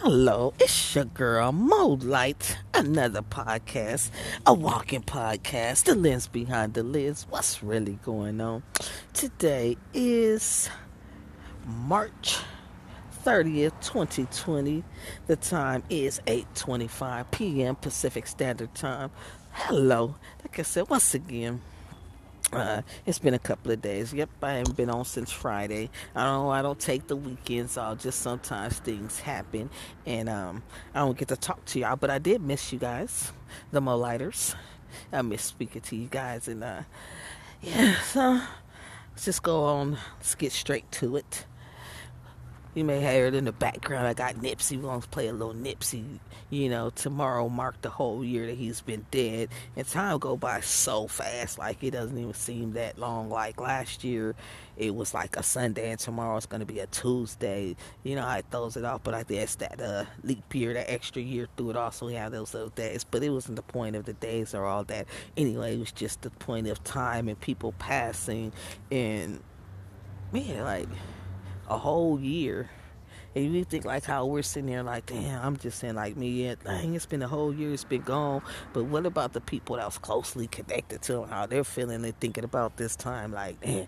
Hello, it's your girl Mo Light, another podcast, a walking podcast, the lens behind the lens. What's really going on? Today is March 30th, 2020. The time is 8:25 p.m. Pacific Standard Time. Hello, like I said, once again. Uh, it's been a couple of days. Yep, I haven't been on since Friday. I don't know. I don't take the weekends off. Just sometimes things happen, and um, I don't get to talk to y'all. But I did miss you guys, the Molighters. I miss speaking to you guys, and uh, yeah. So let's just go on. Let's get straight to it. You may hear it in the background. I got Nipsey. We're going to play a little Nipsey. You know, tomorrow marked the whole year that he's been dead. And time go by so fast. Like, it doesn't even seem that long. Like, last year, it was like a Sunday, and tomorrow it's going to be a Tuesday. You know I throws it off. But I guess that uh, leap year, that extra year through it also we have those little days. But it wasn't the point of the days or all that. Anyway, it was just the point of time and people passing. And, man, like a whole year. And you think like how we're sitting there like, damn, I'm just saying like me, yeah, dang, it's been a whole year, it's been gone. But what about the people that was closely connected to them, how they're feeling and thinking about this time, like, damn,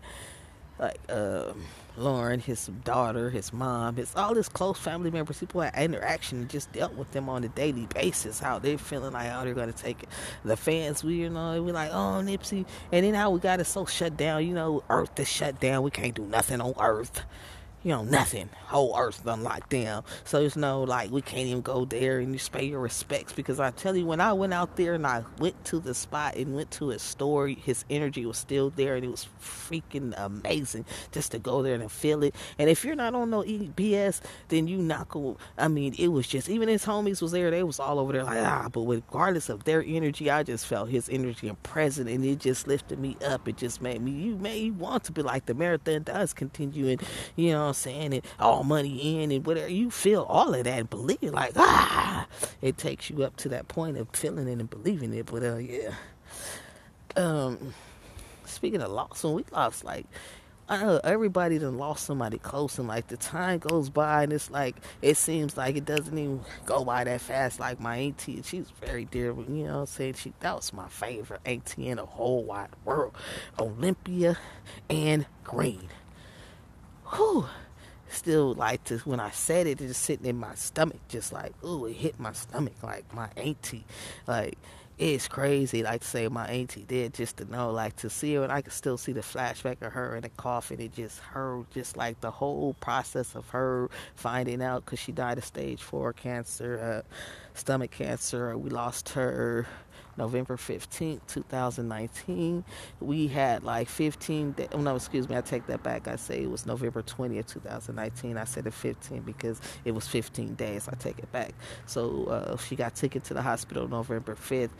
like uh, Lauren, his daughter, his mom, his all his close family members, people had interaction and just dealt with them on a daily basis, how they're feeling like how they're gonna take it. The fans, we you know, we like, oh Nipsey, and then how we got it so shut down, you know, Earth is shut down, we can't do nothing on Earth you know, nothing. Whole earth's done locked down. So it's no like we can't even go there and you pay your respects because I tell you when I went out there and I went to the spot and went to his store, his energy was still there and it was freaking amazing just to go there and feel it. And if you're not on no BS, then you not go. I mean, it was just even his homies was there. They was all over there like ah. But regardless of their energy, I just felt his energy and present, and it just lifted me up. It just made me you you want to be like the marathon does continue, and you know I'm saying? And all money in and whatever. You feel all of that believe it. Like, ah, it takes you up to that point of feeling it and believing it. But, uh, yeah. Um, speaking of loss, when we lost, like, I know everybody done lost somebody close, and like the time goes by, and it's like it seems like it doesn't even go by that fast. Like my auntie, she's very dear, but you know, what I'm saying she that was my favorite auntie in the whole wide world, Olympia and Green. Whew still like to when I said it, it's sitting in my stomach, just like ooh, it hit my stomach like my auntie, like it's crazy. Like to say my auntie did just to know, like to see her, and I can still see the flashback of her in the coffin. It just her, just like the whole process of her finding out because she died of stage four cancer, uh, stomach cancer. We lost her November 15th, 2019. We had like 15 days. Oh, no, excuse me. I take that back. I say it was November 20th, 2019. I said the 15 because it was 15 days. I take it back. So uh, she got taken to the hospital November 5th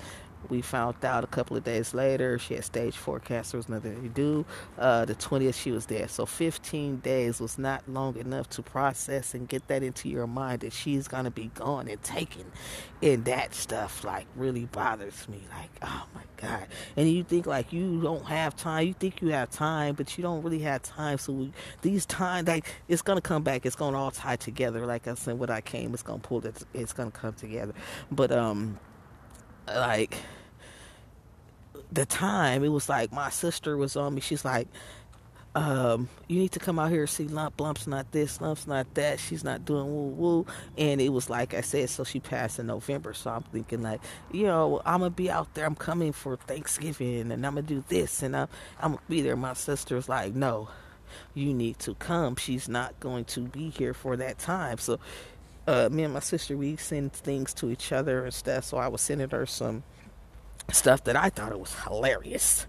we found out a couple of days later she had stage four cancer. There was nothing to do. Uh, the 20th, she was there. So 15 days was not long enough to process and get that into your mind that she's going to be gone and taken. And that stuff, like, really bothers me. Like, oh my God. And you think, like, you don't have time. You think you have time, but you don't really have time. So we, these time, like, it's going to come back. It's going to all tie together. Like I said, when I came, it's going to pull it. It's going to come together. But, um, like the time it was like my sister was on me. She's like um, you need to come out here and see lump lump's not this lump's not that. She's not doing woo woo. And it was like i said so she passed in november. So i'm thinking like you know i'm gonna be out there. I'm coming for thanksgiving and i'm gonna do this and i'm, I'm gonna be there. My sister's like no you need to come. She's not going to be here for that time. So uh, me and my sister we send things to each other and stuff. So I was sending her some stuff that I thought it was hilarious.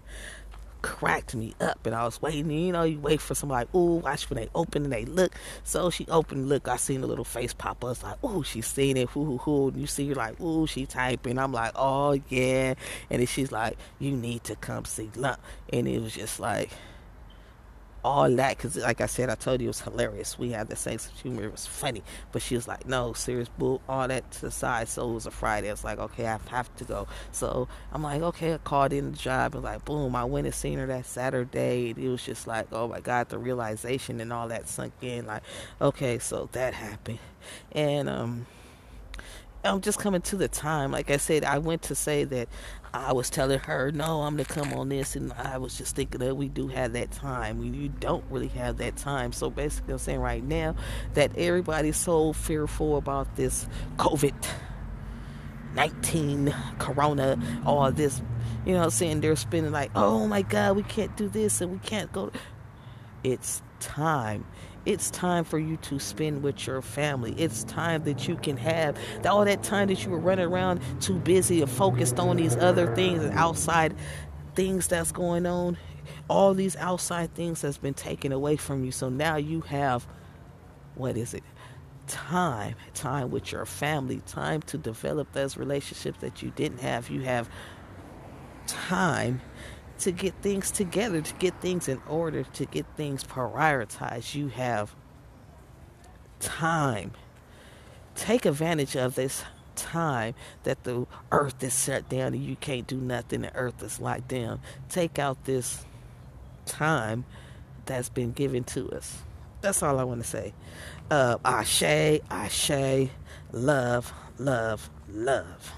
Cracked me up, and I was waiting. You know, you wait for somebody. Ooh, watch when they open and they look. So she opened, look. I seen the little face pop up. It's like, ooh, she's seen it. Hoo hoo hoo. And you see her like, ooh, she typing. I'm like, oh yeah. And then she's like, you need to come see. And it was just like, all that because like i said i told you it was hilarious. We had the same sense of humor. It was funny. But she was like no serious bull all that to the side. So it was a friday. It's like okay i have to go. So i'm like okay i called in the job and like boom i went and seen her that saturday. And it was just like oh my god the realization and all that sunk in like okay so that happened. And um I'm just coming to the time. Like I said, I went to say that I was telling her, no, I'm going to come on this. And I was just thinking that we do have that time. We you don't really have that time. So basically, I'm saying right now that everybody's so fearful about this COVID 19, Corona, all this. You know I'm saying? They're spending like, oh my God, we can't do this and we can't go. It's time it's time for you to spend with your family. It's time that you can have all that time that you were running around too busy and focused on these other things and outside things that's going on. All these outside things has been taken away from you. So now you have what is it? Time, time with your family, time to develop those relationships that you didn't have. You have time to get things together, to get things in order, to get things prioritized. You have time. Take advantage of this time that the earth is shut down and you can't do nothing, the earth is locked down. Take out this time that's been given to us. That's all I want to say. Uh, ashe, ashe, love, love, love.